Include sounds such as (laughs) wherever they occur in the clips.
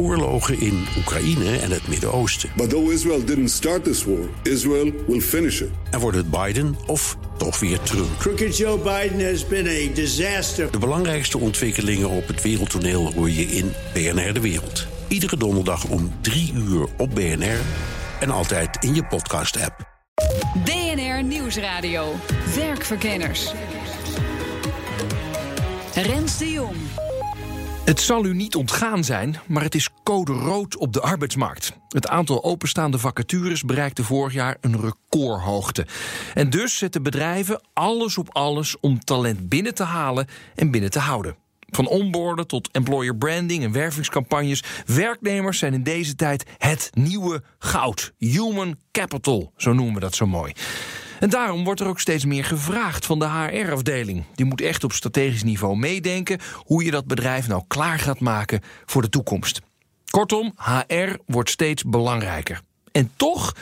oorlogen in Oekraïne en het Midden-Oosten. But though Israel didn't start this war, Israel will finish it. En wordt het Biden of toch weer Trump? Crooked Joe Biden has been a disaster. De belangrijkste ontwikkelingen op het wereldtoneel hoor je in BNR De Wereld. Iedere donderdag om 3 uur op BNR en altijd in je podcast-app. BNR Nieuwsradio. Werkverkenners. Rens de Jong. Het zal u niet ontgaan zijn, maar het is code rood op de arbeidsmarkt. Het aantal openstaande vacatures bereikte vorig jaar een recordhoogte. En dus zetten bedrijven alles op alles om talent binnen te halen en binnen te houden. Van onboarden tot employer branding en wervingscampagnes. Werknemers zijn in deze tijd het nieuwe goud. Human capital, zo noemen we dat zo mooi. En daarom wordt er ook steeds meer gevraagd van de HR-afdeling. Die moet echt op strategisch niveau meedenken hoe je dat bedrijf nou klaar gaat maken voor de toekomst. Kortom, HR wordt steeds belangrijker. En toch,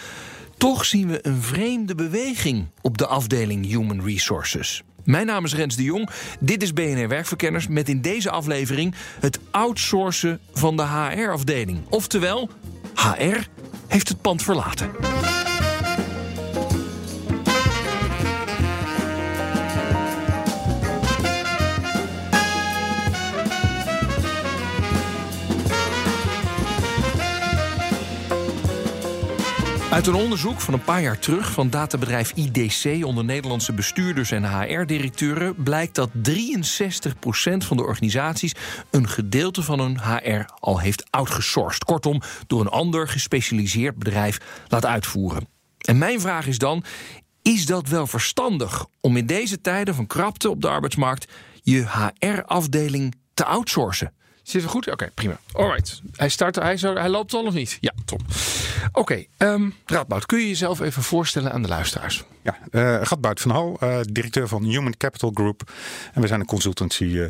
toch zien we een vreemde beweging op de afdeling Human Resources. Mijn naam is Rens de Jong. Dit is BNR Werkverkenners met in deze aflevering het outsourcen van de HR-afdeling. Oftewel, HR heeft het pand verlaten. Uit een onderzoek van een paar jaar terug van databedrijf IDC onder Nederlandse bestuurders en HR-directeuren blijkt dat 63% van de organisaties een gedeelte van hun HR al heeft outgesourced. Kortom, door een ander gespecialiseerd bedrijf laat uitvoeren. En mijn vraag is dan: is dat wel verstandig om in deze tijden van krapte op de arbeidsmarkt je HR-afdeling te outsourcen? Zitten we goed? Oké, prima. Alright. Hij, start, hij, zo, hij loopt al of niet? Ja, top. Oké, okay, um, Radboud, kun je jezelf even voorstellen aan de luisteraars? Ja, uh, Radboud van Hal, uh, directeur van Human Capital Group. En we zijn een consultancy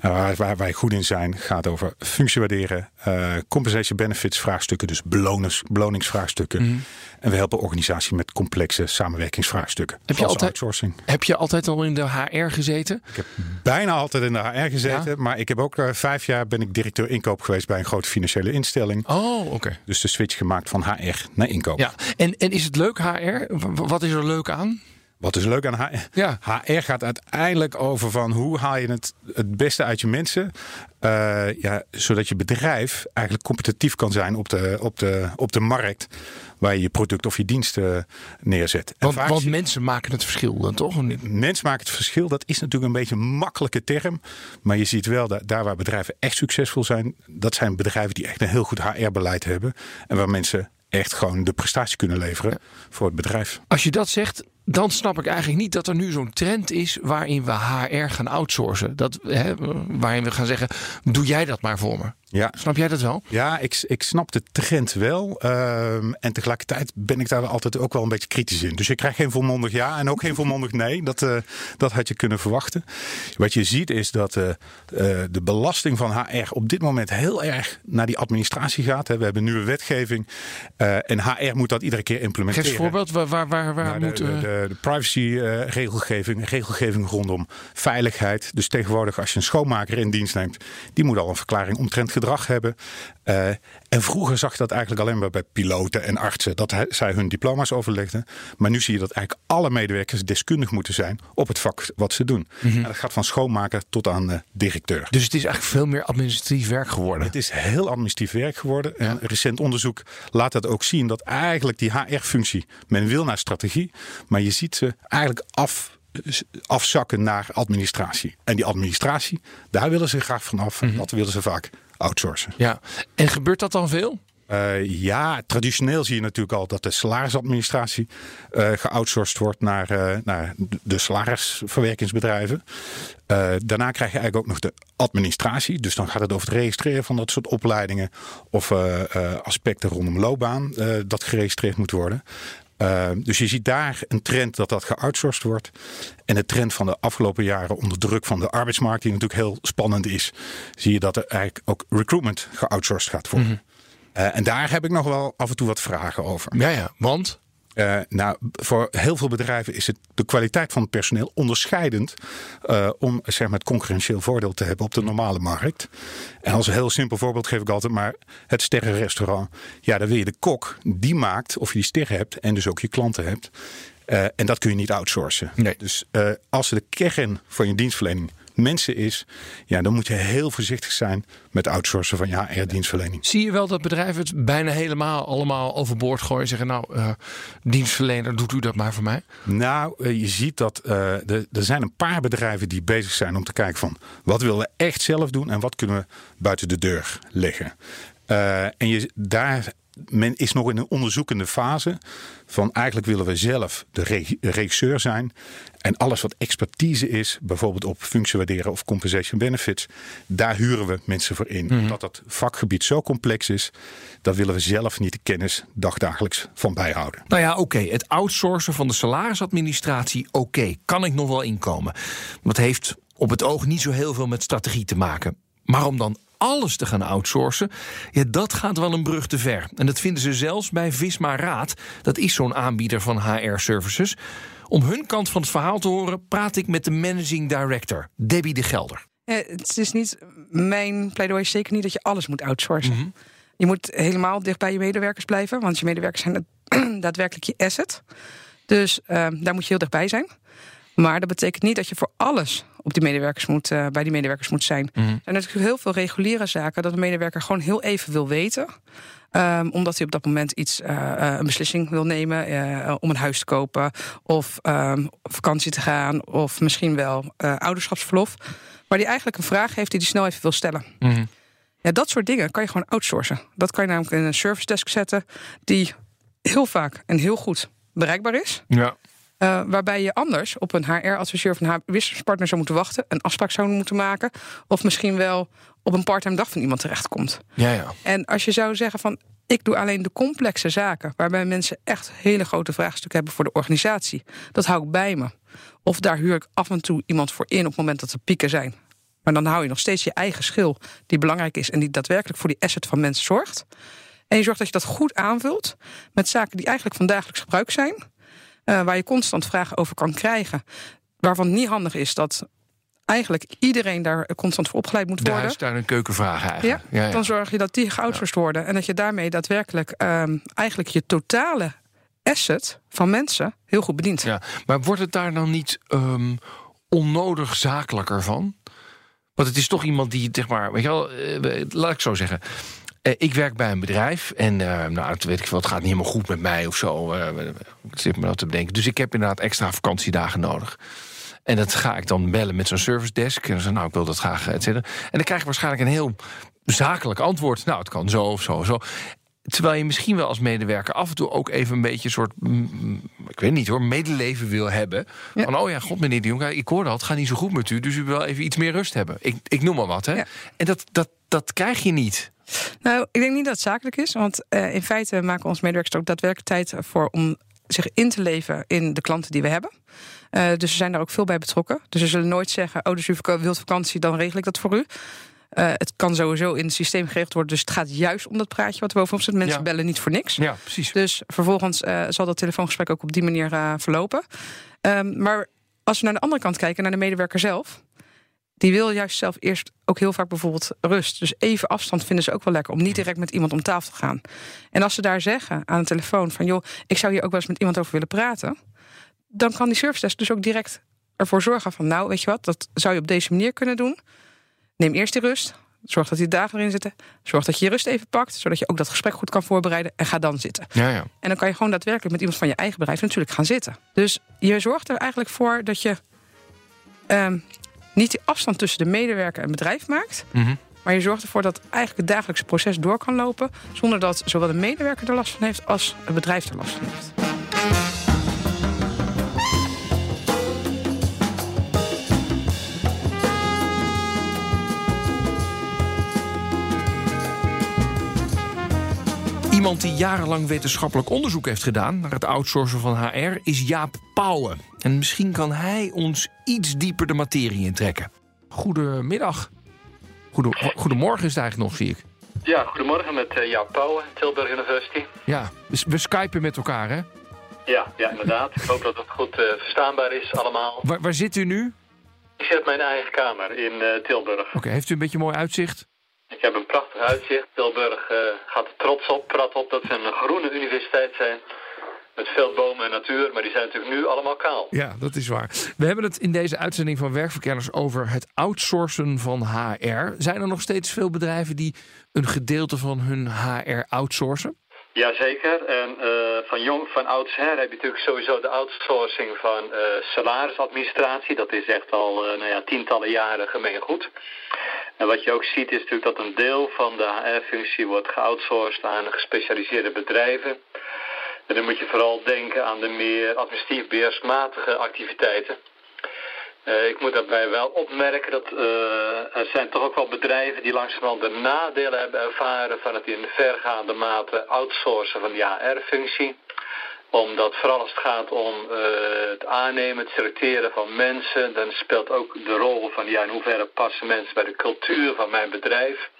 waar wij goed in zijn gaat over functiewaarderen, uh, compensation benefits vraagstukken, dus belonings, beloningsvraagstukken. Mm -hmm. En we helpen organisaties met complexe samenwerkingsvraagstukken. Heb je, altijd, outsourcing. heb je altijd al in de HR gezeten? Ik heb bijna altijd in de HR gezeten, ja? maar ik heb ook uh, vijf jaar ben ik directeur inkoop geweest bij een grote financiële instelling. Oh, oké. Okay. Dus de switch gemaakt van HR naar inkoop. Ja, en, en is het leuk HR? Wat is er leuk aan? Wat is leuk aan HR? Ja. HR gaat uiteindelijk over van hoe haal je het, het beste uit je mensen. Uh, ja, zodat je bedrijf eigenlijk competitief kan zijn op de, op de, op de markt. Waar je je product of je diensten neerzet. Want, want mensen maken het verschil dan toch? Mensen maken het verschil. Dat is natuurlijk een beetje een makkelijke term. Maar je ziet wel dat daar waar bedrijven echt succesvol zijn. Dat zijn bedrijven die echt een heel goed HR-beleid hebben. En waar mensen echt gewoon de prestatie kunnen leveren ja. voor het bedrijf. Als je dat zegt, dan snap ik eigenlijk niet dat er nu zo'n trend is waarin we HR gaan outsourcen. Dat, hè, waarin we gaan zeggen: doe jij dat maar voor me. Ja. Snap jij dat wel? Ja, ik, ik snap de trend wel. Um, en tegelijkertijd ben ik daar altijd ook wel een beetje kritisch in. Dus je krijgt geen volmondig ja en ook geen volmondig nee. Dat, uh, dat had je kunnen verwachten. Wat je ziet is dat uh, uh, de belasting van HR op dit moment heel erg naar die administratie gaat. Hè. We hebben nieuwe wetgeving. en HR moet dat iedere keer implementeren. Geef een voorbeeld. Waar, waar, waar, waar nou, moet... De, de, de privacy-regelgeving, regelgeving rondom veiligheid. Dus tegenwoordig als je een schoonmaker in dienst neemt, die moet al een verklaring omtrent gedrag hebben. Uh, en vroeger zag je dat eigenlijk alleen maar bij piloten en artsen, dat zij hun diploma's overlegden. Maar nu zie je dat eigenlijk alle medewerkers deskundig moeten zijn op het vak wat ze doen. Mm -hmm. En dat gaat van schoonmaker tot aan uh, directeur. Dus het is eigenlijk veel meer administratief werk geworden. Het is heel administratief werk geworden. Ja. En recent onderzoek laat dat ook zien dat eigenlijk die HR-functie, men wil naar strategie, maar je ziet ze eigenlijk af afzakken naar administratie. En die administratie, daar willen ze graag van af. Mm -hmm. Dat willen ze vaak outsourcen. Ja, en gebeurt dat dan veel? Uh, ja, traditioneel zie je natuurlijk al dat de salarisadministratie uh, geoutsourced wordt naar, uh, naar de salarisverwerkingsbedrijven. daarna krijg je eigenlijk ook nog de administratie. Dus dan gaat het over het registreren van dat soort opleidingen of aspecten rondom loopbaan dat geregistreerd moet worden. Uh, dus je ziet daar een trend dat dat geoutsourced wordt. En de trend van de afgelopen jaren onder druk van de arbeidsmarkt, die natuurlijk heel spannend is, zie je dat er eigenlijk ook recruitment geoutsourced gaat worden. Mm -hmm. uh, en daar heb ik nog wel af en toe wat vragen over. Ja, ja, want? Uh, nou, voor heel veel bedrijven is het de kwaliteit van het personeel onderscheidend uh, om zeg maar, het concurrentieel voordeel te hebben op de normale markt. En als een heel simpel voorbeeld geef ik altijd maar het sterrenrestaurant. Ja, dan wil je de kok die maakt of je die ster hebt en dus ook je klanten hebt. Uh, en dat kun je niet outsourcen. Nee. Dus als de kern van je dienstverlening mensen is, ja, dan moet je heel voorzichtig zijn met outsourcen van je HR-dienstverlening. Zie je wel dat bedrijven het bijna helemaal allemaal overboord gooien en zeggen: Nou, uh, dienstverlener, doet u dat maar voor mij? Nou, uh, je ziet dat uh, er zijn een paar bedrijven die bezig zijn om te kijken van wat willen we echt zelf doen en wat kunnen we buiten de deur leggen. en je, daar men is nog in een onderzoekende fase. Van eigenlijk willen we zelf de regisseur zijn. En alles wat expertise is, bijvoorbeeld op functiewaarderen of compensation benefits, daar huren we mensen voor in. Mhm. Omdat dat vakgebied zo complex is, daar willen we zelf niet de kennis dagdagelijks van bijhouden. Nou ja, oké. Het outsourcen van de salarisadministratie, oké. Kan ik nog wel inkomen. Dat heeft op het oog niet zo heel veel met strategie te maken. Maar om dan alles te gaan outsourcen, ja, dat gaat wel een brug te ver. En dat vinden ze zelfs bij Visma Raad. Dat is zo'n aanbieder van HR-services. Om hun kant van het verhaal te horen, praat ik met de managing director, Debbie de Gelder. Het is niet mijn pleidooi, is zeker niet dat je alles moet outsourcen. Je moet helemaal dicht bij je medewerkers blijven, want je medewerkers zijn (clears throat) daadwerkelijk je asset. Dus uh, daar moet je heel dichtbij zijn. Maar dat betekent niet dat je voor alles op die medewerkers moet, uh, bij die medewerkers moet zijn. Mhm. Er zijn natuurlijk heel veel reguliere zaken dat een medewerker gewoon heel even wil weten. Um, omdat hij op dat moment iets, uh, een beslissing wil nemen uh, om een huis te kopen, of um, op vakantie te gaan, of misschien wel ouderschapsverlof. Waar hij eigenlijk een vraag heeft die hij snel even wil stellen. Mhm. Ja, dat soort dingen kan je gewoon outsourcen. Dat kan je namelijk in een service desk zetten, die heel vaak en heel goed bereikbaar is. Ja. Uh, waarbij je anders op een HR-adviseur of een HR-partner zou moeten wachten, een afspraak zou moeten maken, of misschien wel op een parttime dag van iemand terechtkomt. Ja, ja. En als je zou zeggen van ik doe alleen de complexe zaken, waarbij mensen echt hele grote vraagstukken hebben voor de organisatie, dat hou ik bij me. Of daar huur ik af en toe iemand voor in op het moment dat er pieken zijn. Maar dan hou je nog steeds je eigen schil, die belangrijk is en die daadwerkelijk voor die asset van mensen zorgt. En je zorgt dat je dat goed aanvult met zaken die eigenlijk van dagelijks gebruik zijn. Uh, waar je constant vragen over kan krijgen. Waarvan het niet handig is dat eigenlijk iedereen daar constant voor opgeleid moet worden. Daar is daar een keukenvraag eigenlijk. Ja, ja, ja, Dan zorg je dat die geoutsourced worden. En dat je daarmee daadwerkelijk um, eigenlijk je totale asset van mensen heel goed bedient. Ja, maar wordt het daar dan niet um, onnodig zakelijker van? Want het is toch iemand die, zeg maar, weet je wel, uh, laat ik zo zeggen. Uh, ik werk bij een bedrijf en uh, nou, weet ik veel, het gaat niet helemaal goed met mij of zo. Uh, ik zit me dat te bedenken. Dus ik heb inderdaad extra vakantiedagen nodig. En dat ga ik dan bellen met zo'n service desk. En dan zeg nou, ik wil dat graag, et cetera. En dan krijg ik waarschijnlijk een heel zakelijk antwoord. Nou, het kan zo of zo of zo. Terwijl je misschien wel als medewerker af en toe ook even een beetje een soort, mm, ik weet niet hoor, medeleven wil hebben. Ja. Van, oh ja, god meneer de Jong, ik hoorde al, het gaat niet zo goed met u. Dus u wil even iets meer rust hebben. Ik, ik noem maar wat, hè. Ja. En dat, dat, dat krijg je niet. Nou, ik denk niet dat het zakelijk is. Want uh, in feite maken onze medewerkers er ook daadwerkelijk tijd voor om zich in te leven in de klanten die we hebben. Uh, dus ze zijn daar ook veel bij betrokken. Dus ze zullen nooit zeggen: Oh, dus u wilt vakantie, dan regel ik dat voor u. Uh, het kan sowieso in het systeem geregeld worden. Dus het gaat juist om dat praatje wat er bovenop zit. Mensen Ja. bellen niet voor niks. Ja, precies. Dus vervolgens uh, zal dat telefoongesprek ook op die manier verlopen. Um, maar als we naar de andere kant kijken, naar de medewerker zelf. Die wil juist zelf eerst ook heel vaak bijvoorbeeld rust. Dus even afstand vinden ze ook wel lekker. Om niet direct met iemand om tafel te gaan. En als ze daar zeggen aan de telefoon van... joh, ik zou hier ook wel eens met iemand over willen praten... dan kan die service desk dus ook direct ervoor zorgen van... nou, weet je wat, dat zou je op deze manier kunnen doen. Neem eerst die rust. Zorg dat die dagen erin zitten. Zorg dat je je rust even pakt. Zodat je ook dat gesprek goed kan voorbereiden. En ga dan zitten. Ja, ja. En dan kan je gewoon daadwerkelijk met iemand van je eigen bedrijf natuurlijk gaan zitten. Dus je zorgt er eigenlijk voor dat je um, niet die afstand tussen de medewerker en bedrijf maakt. Mm -hmm. Maar je zorgt ervoor dat eigenlijk het dagelijkse proces door kan lopen. Zonder dat zowel de medewerker er last van heeft als het bedrijf er last van heeft. Iemand die jarenlang wetenschappelijk onderzoek heeft gedaan naar het outsourcen van HR is Jaap Pauwen. En misschien kan hij ons iets dieper de materie intrekken. Goedemiddag. Goede, goedemorgen is het eigenlijk nog, zie ik. Ja, goedemorgen met uh, Jaap Pauwen, Tilburg University. Ja, we, we skypen met elkaar, hè? Ja, ja, inderdaad. Ik hoop dat het goed uh, verstaanbaar is allemaal. Waar, waar zit u nu? Ik zit in mijn eigen kamer in uh, Tilburg. Oké, heeft u een beetje mooi uitzicht? Ik heb een prachtig uitzicht. Tilburg uh, gaat er trots op, prat op dat ze een groene universiteit zijn. Met veel bomen en natuur, maar die zijn natuurlijk nu allemaal kaal. Ja, dat is waar. We hebben het in deze uitzending van Werkverkenners over het outsourcen van HR. Zijn er nog steeds veel bedrijven die een gedeelte van hun HR outsourcen? Jazeker. En uh, van jong, van oudsher heb je natuurlijk sowieso de outsourcing van uh, salarisadministratie. Dat is echt al uh, nou ja, tientallen jaren gemeengoed. En wat je ook ziet is natuurlijk dat een deel van de HR-functie wordt geoutsourced aan gespecialiseerde bedrijven. En dan moet je vooral denken aan de meer administratief beheersmatige activiteiten. Uh, ik moet daarbij wel opmerken dat uh, er zijn toch ook wel bedrijven die langzamerhand de nadelen hebben ervaren van het in vergaande mate outsourcen van de HR-functie. Omdat vooral als het gaat om uh, het aannemen, het selecteren van mensen, dan speelt ook de rol van ja, in hoeverre passen mensen bij de cultuur van mijn bedrijf.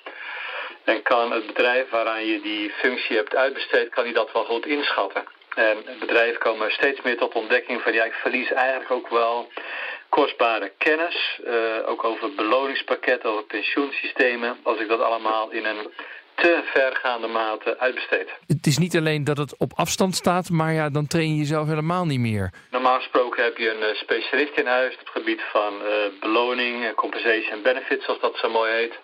En kan het bedrijf waaraan je die functie hebt uitbesteed, kan die dat wel goed inschatten. En bedrijven komen steeds meer tot ontdekking van ja, ik verlies eigenlijk ook wel kostbare kennis, uh, ook over beloningspakketten, over pensioensystemen, als ik dat allemaal in een te vergaande mate uitbesteed. Het is niet alleen dat het op afstand staat, maar ja, dan train je jezelf helemaal niet meer. Normaal gesproken heb je een specialist in huis op het gebied van uh, beloning, compensation en benefits, zoals dat zo mooi heet.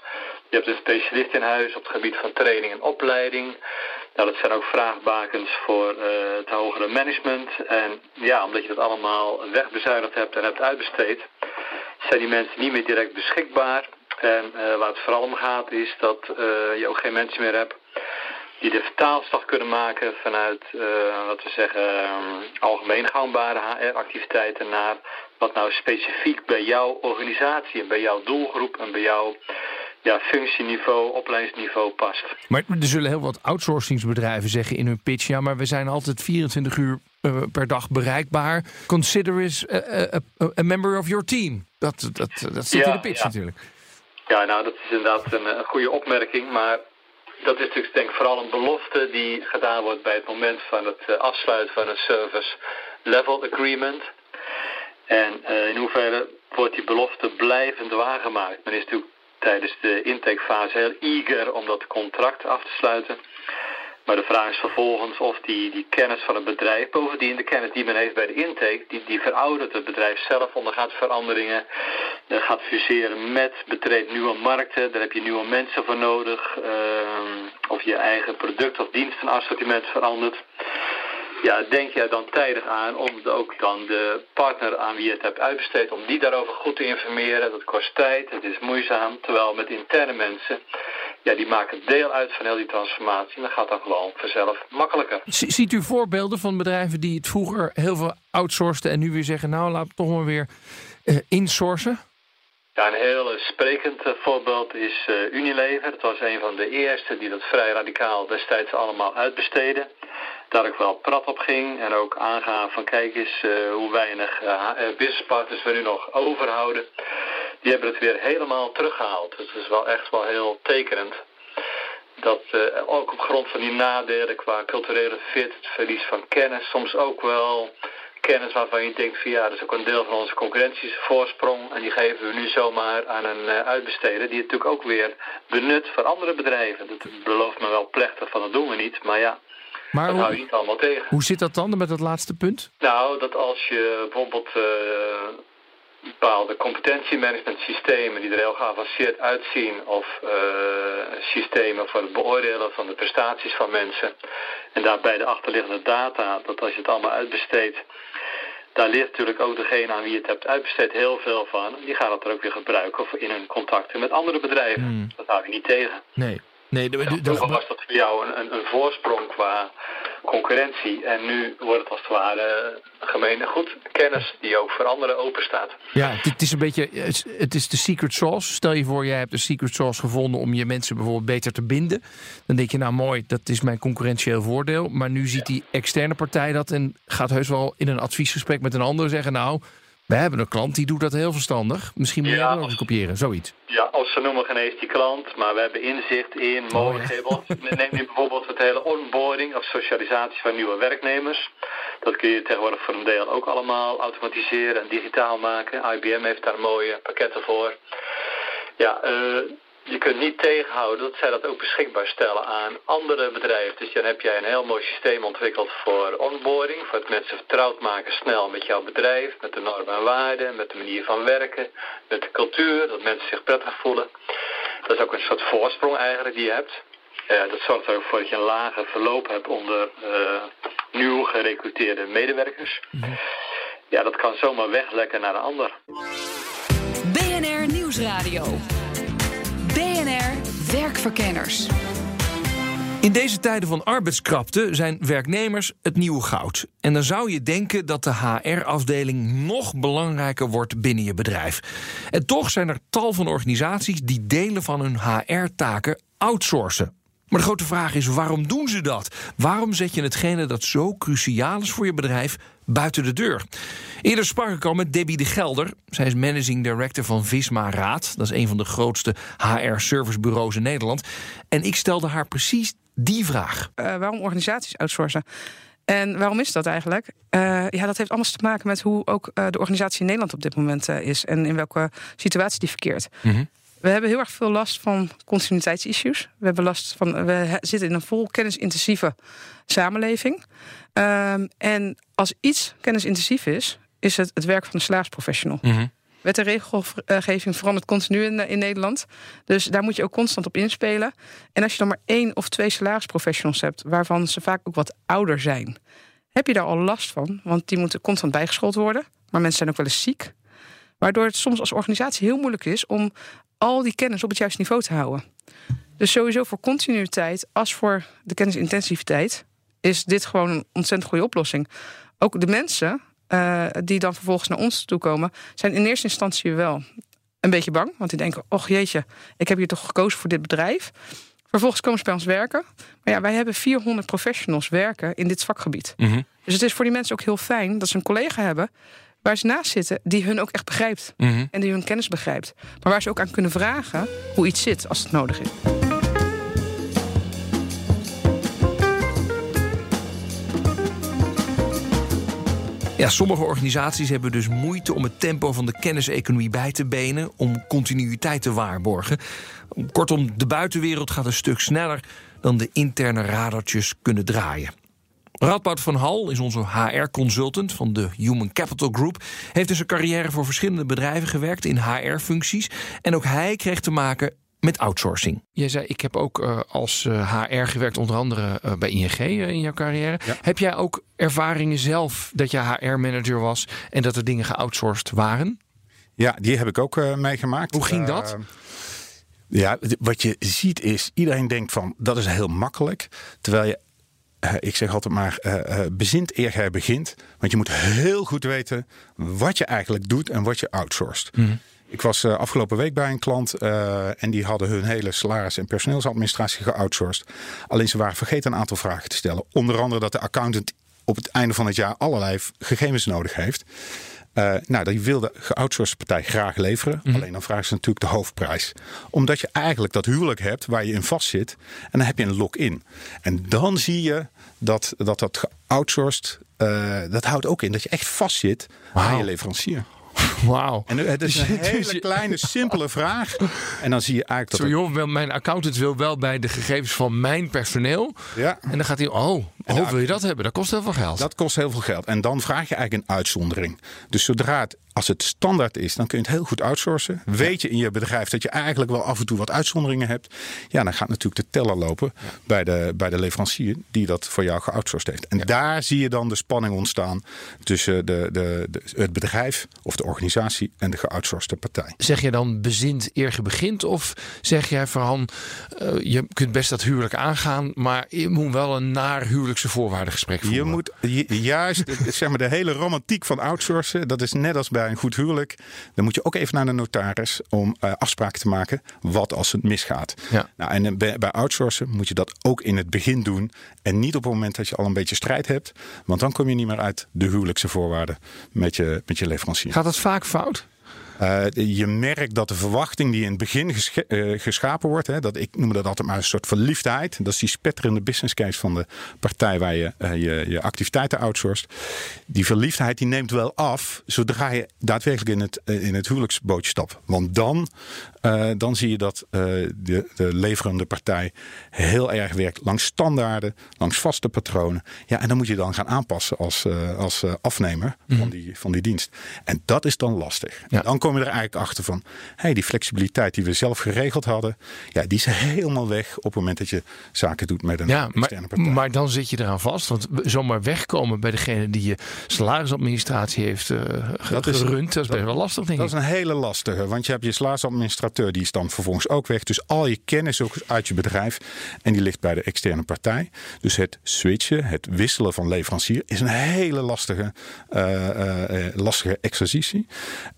Je hebt een specialist in huis op het gebied van training en opleiding. Nou, dat zijn ook vraagbakens voor uh, het hogere management. En ja, omdat je dat allemaal wegbezuinigd hebt en hebt uitbesteed, zijn die mensen niet meer direct beschikbaar. En uh, waar het vooral om gaat is dat uh, je ook geen mensen meer hebt die de vertaalslag kunnen maken vanuit, wat we zeggen, algemeen gangbare HR-activiteiten naar wat nou specifiek bij jouw organisatie en bij jouw doelgroep en bij jouw ja, functieniveau, opleidingsniveau past. Maar er zullen heel wat outsourcingsbedrijven zeggen in hun pitch... ja, maar we zijn altijd 24 uur uh, per dag bereikbaar. Consider us a, a, a, member of your team. Dat, dat, dat zit ja, in de pitch ja. natuurlijk. Ja, nou, dat is inderdaad een, een goede opmerking, maar... Dat is natuurlijk denk ik vooral een belofte die gedaan wordt bij het moment van het afsluiten van een service level agreement. En uh, in hoeverre wordt die belofte blijvend waargemaakt? Men is natuurlijk tijdens de intakefase heel eager om dat contract af te sluiten. Maar de vraag is vervolgens of die, die kennis van het bedrijf, bovendien de kennis die men heeft bij de intake, die, die veroudert het bedrijf zelf, ondergaat veranderingen, uh, gaat fuseren met, betreedt nieuwe markten, daar heb je nieuwe mensen voor nodig, uh, of je eigen product of dienstenassortiment verandert. Ja, denk jij dan tijdig aan om ook dan de partner aan wie je het hebt uitbesteed, om die daarover goed te informeren. Dat kost tijd, het is moeizaam. Terwijl met interne mensen, ja, die maken deel uit van heel die transformatie. En dat gaat dan gewoon vanzelf makkelijker. Ziet u voorbeelden van bedrijven die het vroeger heel veel outsourceden en nu weer zeggen, nou laat het toch maar weer uh, insourcen? Ja, een heel sprekend voorbeeld is Unilever. Dat was een van de eerste die dat vrij radicaal destijds allemaal uitbesteden daar ook wel prat op ging. En ook aangaf van kijk eens uh, hoe weinig uh, businesspartners we nu nog overhouden. Die hebben het weer helemaal teruggehaald. Dus dat is wel echt wel heel tekenend. Dat uh, ook op grond van die nadelen qua culturele fit, het verlies van kennis, soms ook wel kennis waarvan je denkt van ja, dat is ook een deel van onze concurrentievoorsprong. En die geven we nu zomaar aan een uh, uitbesteder die het natuurlijk ook weer benut voor andere bedrijven. Dat belooft me wel plechtig van dat doen we niet, maar ja, maar dat hoe, hou je niet allemaal tegen. Hoe zit dat dan met dat laatste punt? Nou, dat als je bijvoorbeeld uh, bepaalde competentiemanagement systemen die er heel geavanceerd uitzien of uh, systemen voor het beoordelen van de prestaties van mensen en daarbij de achterliggende data, dat als je het allemaal uitbesteedt, daar leert natuurlijk ook degene aan wie je het hebt uitbesteed heel veel van. Die gaan dat er ook weer gebruiken in hun contacten met andere bedrijven. Hmm. Dat hou je niet tegen. Nee. Nee, de, was dat voor jou een, een, een, voorsprong qua concurrentie. En nu wordt het als het ware gemeen goed kennis die ook voor anderen open staat. Ja, het is een beetje, het is de secret sauce. Stel je voor, jij hebt de secret sauce gevonden om je mensen bijvoorbeeld beter te binden. Dan denk je, nou mooi, dat is mijn concurrentieel voordeel. Maar nu ziet die externe partij dat en gaat heus wel in een adviesgesprek met een ander zeggen, nou... We hebben een klant die doet dat heel verstandig. Misschien moet je ja, dat ook kopiëren, zoiets. Ja, als ze noemen geen eens die klant, maar we hebben inzicht in mogelijkheden. Oh, ja. (laughs) Neem nu bijvoorbeeld het hele onboarding of socialisatie van nieuwe werknemers. Dat kun je tegenwoordig voor een deel ook allemaal automatiseren en digitaal maken. IBM heeft daar mooie pakketten voor. Ja, uh, je kunt niet tegenhouden dat zij dat ook beschikbaar stellen aan andere bedrijven. Dus dan heb jij een heel mooi systeem ontwikkeld voor onboarding, voor het mensen vertrouwd maken snel met jouw bedrijf, met de normen en waarden, met de manier van werken, met de cultuur, dat mensen zich prettig voelen. Dat is ook een soort voorsprong eigenlijk die je hebt. Uh, dat zorgt er ook voor dat je een lage verloop hebt onder uh, nieuw gerecruiteerde medewerkers. Mhm. Ja, dat kan zomaar weglekken naar een ander. BNR Nieuwsradio. In deze tijden van arbeidskrapte zijn werknemers het nieuwe goud. En dan zou je denken dat de HR-afdeling nog belangrijker wordt binnen je bedrijf. En toch zijn er tal van organisaties die delen van hun HR-taken outsourcen. Maar de grote vraag is: waarom doen ze dat? Waarom zet je hetgene dat zo cruciaal is voor je bedrijf buiten de deur? Eerder sprak ik al met Debbie de Gelder. Zij is managing director van Visma Raad. Dat is een van de grootste HR-servicebureaus in Nederland. En ik stelde haar precies die vraag. Uh, waarom organisaties outsourcen? En waarom is dat eigenlijk? Uh, ja, dat heeft alles te maken met hoe ook uh, de organisatie in Nederland op dit moment is en in welke situatie die verkeert. Mm we hebben heel erg veel last van continuïteitsissues. We hebben last van. We zitten in een vol kennisintensieve samenleving. Um, en als iets kennisintensief is, is het het werk van een salarisprofessional. Mm -hmm. Wet en regelgeving verandert continu in, in, Nederland. Dus daar moet je ook constant op inspelen. En als je dan maar één of twee salarisprofessionals hebt, waarvan ze vaak ook wat ouder zijn, heb je daar al last van. Want die moeten constant bijgeschoold worden. Maar mensen zijn ook wel eens ziek. Waardoor het soms als organisatie heel moeilijk is om al die kennis op het juiste niveau te houden. Dus sowieso voor continuïteit als voor de kennisintensiviteit is dit gewoon een ontzettend goede oplossing. Ook de mensen uh, die dan vervolgens naar ons toe komen, zijn in eerste instantie wel een beetje bang. Want die denken: Och jeetje, ik heb hier toch gekozen voor dit bedrijf. Vervolgens komen ze bij ons werken. Maar ja, wij hebben 400 professionals werken in dit vakgebied. Mm Dus het is voor die mensen ook heel fijn dat ze een collega hebben waar ze naast zitten, die hun ook echt begrijpt. Mhm. En die hun kennis begrijpt. Maar waar ze ook aan kunnen vragen hoe iets zit als het nodig is. Ja, sommige organisaties hebben dus moeite om het tempo van de kenniseconomie bij te benen om continuïteit te waarborgen. Kortom, de buitenwereld gaat een stuk sneller dan de interne radertjes kunnen draaien. Radboud van Hal is onze HR-consultant van de Human Capital Group. Heeft in zijn carrière voor verschillende bedrijven gewerkt in HR-functies. En ook hij kreeg te maken met outsourcing. Jij zei, ik heb ook uh, als uh, HR gewerkt, onder andere uh, bij ING in jouw carrière. Ja. Heb jij ook ervaringen zelf dat je HR-manager was en dat er dingen geoutsourced waren? Ja, die heb ik ook meegemaakt. Hoe ging dat? Ja, wat je ziet is, iedereen denkt van dat is heel makkelijk. Terwijl je ik zeg altijd maar, uh, uh, bezint eer jij begint. Want je moet heel goed weten wat je eigenlijk doet en wat je outsourced. Mm. Ik was afgelopen week bij een klant en die hadden hun hele salaris- en personeelsadministratie geoutsourced. Alleen ze waren vergeten een aantal vragen te stellen. Onder andere dat de accountant op het einde van het jaar allerlei gegevens nodig heeft. Uh, nou, die wil de geoutsourced partij graag leveren. Mhm. Alleen dan vragen ze natuurlijk de hoofdprijs. Omdat je eigenlijk dat huwelijk hebt waar je in vast zit. En dan heb je een lock-in. En dan zie je dat dat, dat geoutsourced, uh, dat houdt ook in dat je echt vast zit wow. aan je leverancier. (laughs) Wauw. En het is (laughs) een hele kleine, simpele vraag. (laughs) En dan zie je eigenlijk dat... Zo, joh, mijn accountant wil wel bij de gegevens van mijn personeel. Ja. En dan gaat hij, oh, oh wil je dat hebben? Dat kost heel veel geld. Dat kost heel veel geld. En dan vraag je eigenlijk een uitzondering. Dus zodra het als het standaard is, dan kun je het heel goed outsourcen. Weet je in je bedrijf dat je eigenlijk wel af en toe wat uitzonderingen hebt. Ja, dan gaat natuurlijk de teller lopen bij, de, bij de leverancier die dat voor jou geoutsourced heeft. En daar zie je dan de spanning ontstaan tussen de, de, de, het bedrijf of de organisatie en de geoutsourced partij. Zeg je dan bezint eer je begint? Of zeg jij van uh, je kunt best dat huwelijk aangaan, maar je moet wel een naar huwelijkse voorwaardengesprek voeren? Je moet juist, (laughs) zeg maar, de hele romantiek van outsourcen, dat is net als bij een goed huwelijk, dan moet je ook even naar de notaris om uh, afspraken te maken. Wat als het misgaat? Ja. Nou, en eh, bij, bij outsourcen moet je dat ook in het begin doen. En niet op het moment dat je al een beetje strijd hebt. Want dan kom je niet meer uit de huwelijkse voorwaarden met je, met je leverancier. Gaat dat vaak fout? Uh, je merkt dat de verwachting die in het begin uh, geschapen wordt, hè, dat ik noem dat altijd maar een soort verliefdheid. Dat is die spetterende business case van de partij waar je uh, je, je, activiteiten outsourced. Die verliefdheid die neemt wel af zodra je daadwerkelijk in het, in het huwelijksbootje stapt. Want dan, dan zie je dat de, de leverende partij heel erg werkt langs standaarden, langs vaste patronen. Ja, en dan moet je dan gaan aanpassen als, als afnemer mm. van, die, van die dienst. En dat is dan lastig. Ja. Dan kom je er eigenlijk achter van, hey, die flexibiliteit die we zelf geregeld hadden, ja, die is helemaal weg op het moment dat je zaken doet met een ja, externe maar, partij. Maar dan zit je eraan vast, want zomaar wegkomen bij degene die je salarisadministratie heeft uh, dat is, gerund, dat is best wel lastig, denk Dat is een hele lastige, want je hebt je die is dan vervolgens ook weg. Dus al je kennis ook uit je bedrijf en die ligt bij de externe partij. Dus het switchen, het wisselen van leverancier is een hele lastige, uh, uh, lastige exercitie.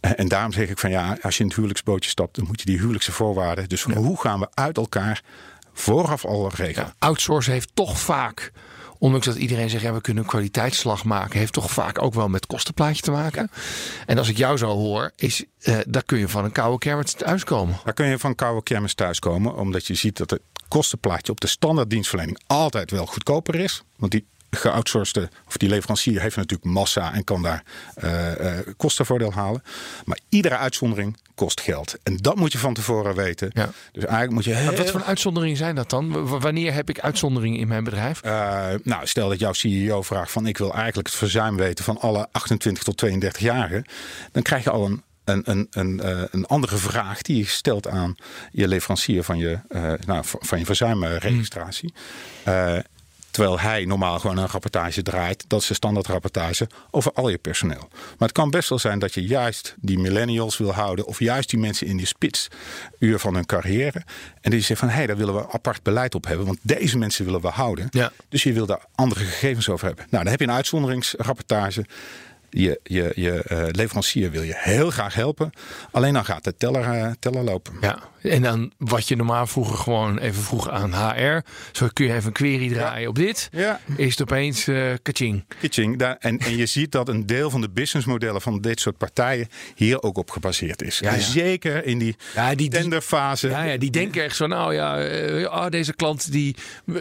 en daarom zeg ik van ja, als je in het huwelijksbootje stapt, dan moet je die huwelijkse voorwaarden. Dus ja. hoe gaan we uit elkaar vooraf al regelen? Ja, outsourcen heeft toch vaak. Ondanks dat iedereen zegt, ja, we kunnen een kwaliteitsslag maken, heeft toch vaak ook wel met kostenplaatje te maken. En als ik jou zo hoor, is, uh, daar kun je van een koude kermis thuiskomen. Daar kun je van koude kermis thuiskomen, omdat je ziet dat het kostenplaatje op de standaard dienstverlening altijd wel goedkoper is. Want die geoutsourcede, of die leverancier heeft natuurlijk massa en kan daar uh, uh, kostenvoordeel halen. Maar iedere uitzondering kost geld. En dat moet je van tevoren weten. Ja. Dus eigenlijk moet je heel... Wat voor uitzonderingen zijn dat dan? W wanneer heb ik uitzonderingen in mijn bedrijf? Uh, nou, stel dat jouw CEO vraagt van ik wil eigenlijk het verzuim weten van alle 28 tot 32-jarigen. Dan krijg je al een een, een, een, een, andere vraag die je stelt aan je leverancier van je, uh, nou, van je verzuimregistratie. Mm. Uh, terwijl hij normaal gewoon een rapportage draait. Dat is een standaard rapportage over al je personeel. Maar het kan best wel zijn dat je juist die millennials wil houden. Of juist die mensen in die spitsuur van hun carrière. En die zegt van hé, hey, daar willen we apart beleid op hebben. Want deze mensen willen we houden. Ja. Dus je wil daar andere gegevens over hebben. Nou, dan heb je een uitzonderingsrapportage. Je, je, je uh, leverancier wil je heel graag helpen. Alleen dan gaat de teller, uh, teller lopen. Ja, en dan wat je normaal vroeger gewoon even vroeg aan HR. Zo kun je even een query draaien ja. op dit. Ja. Is het opeens uh, kaching. Kaching. Daar, en, en je ziet dat een deel van de businessmodellen van dit soort partijen hier ook op gebaseerd is. Ja. Zeker in die, ja, die tenderfase. Ja, ja, die denken echt zo, nou ja, oh, deze klant die,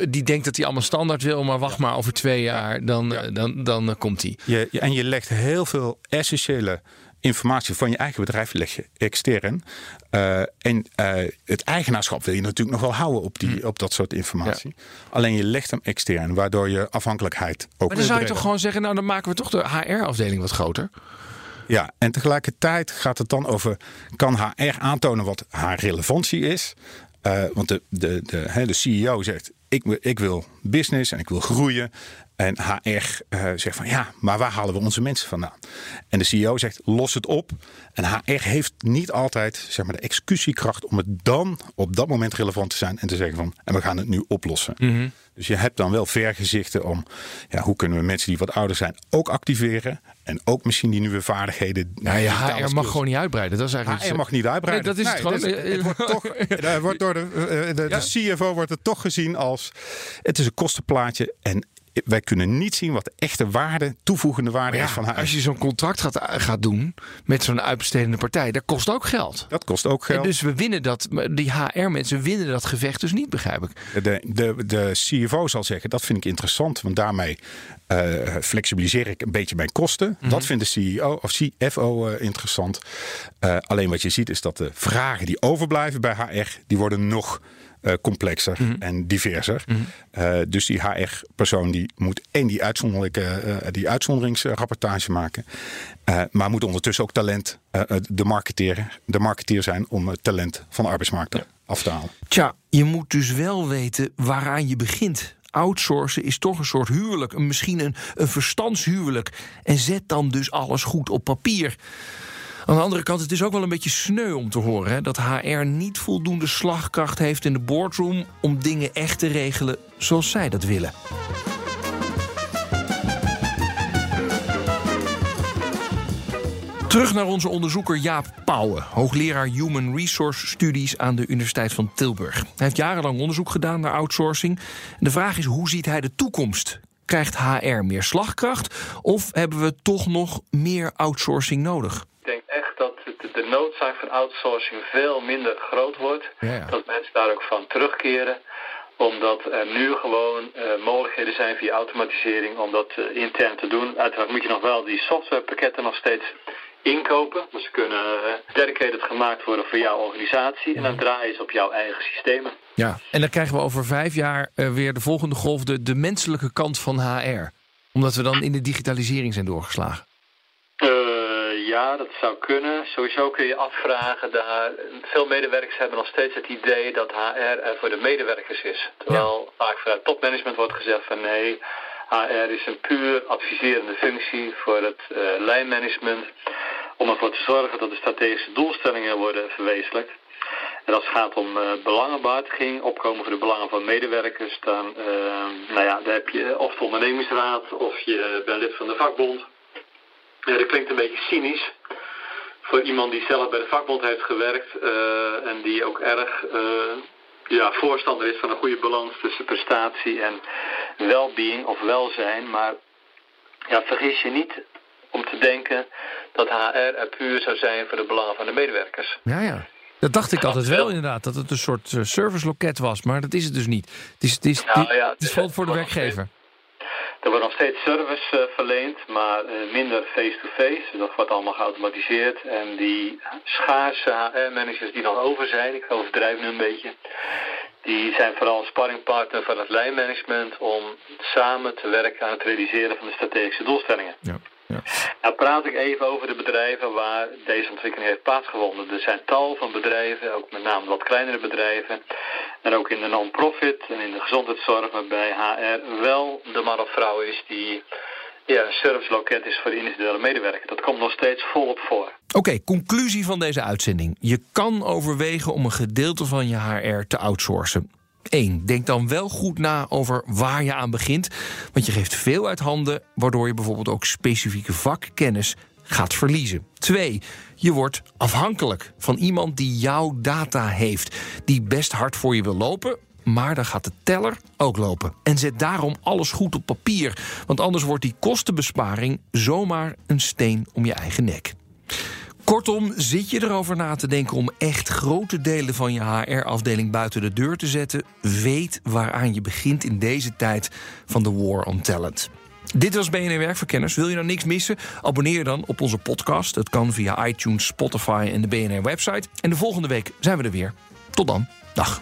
die denkt dat hij allemaal standaard wil. Maar wacht maar, over twee jaar dan, dan, dan, dan komt hij. Je, en je legt heel veel essentiële informatie van je eigen bedrijf leg je extern. Uh, en uh, het eigenaarschap wil je natuurlijk nog wel houden op, die, op dat soort informatie. Ja. Alleen je legt hem extern, waardoor je afhankelijkheid ook. Maar dan zou je toch gewoon zeggen, nou dan maken we toch de HR-afdeling wat groter. Ja, en tegelijkertijd gaat het dan over: kan HR aantonen wat haar relevantie is? Uh, want de, de, de, de CEO zegt: ik, ik wil business en ik wil groeien. En HR uh, zegt van ja, maar waar halen we onze mensen vandaan? En de CEO zegt los het op. En HR heeft niet altijd zeg maar, de executiekracht om het dan op dat moment relevant te zijn en te zeggen van en we gaan het nu oplossen. Mm -hmm. Dus je hebt dan wel vergezichten om ja, hoe kunnen we mensen die wat ouder zijn ook activeren. En ook misschien die nieuwe vaardigheden. Nou ja, HR skills. mag gewoon niet uitbreiden. Dat is eigenlijk HR mag niet uitbreiden. Nee, dat is nee, het gewoon. Dus, het wordt toch, (laughs) wordt door de, de, de, ja. de CFO wordt het toch gezien als het is een kostenplaatje en wij kunnen niet zien wat de echte waarde, toevoegende waarde ja, is van HR. Als je zo'n contract gaat, gaat doen met zo'n uitbestedende partij, dat kost ook geld. Dat kost ook geld. En dus we winnen dat, die HR-mensen winnen dat gevecht dus niet, begrijp ik. De, de, de CFO zal zeggen, dat vind ik interessant, want daarmee uh, flexibiliseer ik een beetje mijn kosten. Mm -hmm. Dat vindt de CEO of CFO uh, interessant. Uh, alleen wat je ziet is dat de vragen die overblijven bij HR, die worden nog uh, complexer mm -hmm. en diverser. Mm -hmm. uh, dus die HR-persoon die moet en die, uitzonderlijke, uh, die uitzonderingsrapportage maken. maar moet ondertussen ook talent, de, marketeer, de marketeer zijn om het talent van de arbeidsmarkt ja. af te halen. Tja, je moet dus wel weten waaraan je begint. Outsourcen is toch een soort huwelijk, misschien een, een verstandshuwelijk. En zet dan dus alles goed op papier. Aan de andere kant, het is ook wel een beetje sneu om te horen... Hè, dat HR niet voldoende slagkracht heeft in de boardroom... om dingen echt te regelen zoals zij dat willen. Terug naar onze onderzoeker Jaap Pauwen, hoogleraar Human Resource Studies aan de Universiteit van Tilburg. Hij heeft jarenlang onderzoek gedaan naar outsourcing. De vraag is, hoe ziet hij de toekomst? Krijgt HR meer slagkracht of hebben we toch nog meer outsourcing nodig? Ik denk echt dat de noodzaak van outsourcing veel minder groot wordt. Dat mensen daar ook van terugkeren omdat er nu gewoon uh, mogelijkheden zijn via automatisering om dat uh, intern te doen. Uiteraard moet je nog wel die softwarepakketten nog steeds inkopen. Dus ze kunnen uh, dedicated gemaakt worden voor jouw organisatie. En dan draaien ze op jouw eigen systemen. Ja, en dan krijgen we over vijf jaar weer de volgende golf, de, de menselijke kant van HR. Omdat we dan in de digitalisering zijn doorgeslagen. Ja, dat zou kunnen. Sowieso kun je afvragen, daar, veel medewerkers hebben nog steeds het idee dat HR er voor de medewerkers is. Terwijl vaak vanuit topmanagement wordt gezegd van nee, HR is een puur adviserende functie voor het uh, lijnmanagement. Om ervoor te zorgen dat de strategische doelstellingen worden verwezenlijkt. En als het gaat om uh, belangenbehartiging, opkomen voor de belangen van medewerkers, dan, uh, nou ja, dan heb je of de ondernemingsraad of je bent lid van de vakbond. Ja, dat klinkt een beetje cynisch voor iemand die zelf bij de vakbond heeft gewerkt uh, en die ook erg uh, ja, voorstander is van een goede balans tussen prestatie en welbeing of welzijn. Maar ja, vergis je niet om te denken dat HR er puur zou zijn voor de belangen van de medewerkers. Ja, ja. Dat dacht ik altijd wel inderdaad, dat het een soort uh, serviceloket was, maar dat is het dus niet. Het is, het is, nou, ja, het is vooral voor de werkgever. Er wordt nog steeds service uh, verleend, maar uh, minder face-to-face. -face. Dat wordt allemaal geautomatiseerd. En die schaarse HR-managers die nog over zijn, ik overdrijf nu een beetje... die zijn vooral sparringpartner van het lijnmanagement... om samen te werken aan het realiseren van de strategische doelstellingen. Ja. Ja. Nou praat ik even over de bedrijven waar deze ontwikkeling heeft plaatsgevonden. Er zijn tal van bedrijven, ook met name wat kleinere bedrijven. En ook in de non-profit en in de gezondheidszorg waarbij HR wel de man of vrouw is die ja, een serviceloket is voor de individuele medewerker. Dat komt nog steeds volop voor. Oké, conclusie van deze uitzending. Je kan overwegen om een gedeelte van je HR te outsourcen. 1. Denk dan wel goed na over waar je aan begint. Want je geeft veel uit handen, waardoor je bijvoorbeeld ook specifieke vakkennis gaat verliezen. 2. Je wordt afhankelijk van iemand die jouw data heeft, die best hard voor je wil lopen. Maar dan gaat de teller ook lopen. En zet daarom alles goed op papier. Want anders wordt die kostenbesparing zomaar een steen om je eigen nek. Kortom, zit je erover na te denken om echt grote delen van je HR-afdeling buiten de deur te zetten? Weet waaraan je begint in deze tijd van de War on Talent. Dit was BNR Werkverkenners. Wil je nou niks missen? Abonneer je dan op onze podcast. Dat kan via iTunes, Spotify en de BNR-website. En de volgende week zijn we er weer. Tot dan. Dag.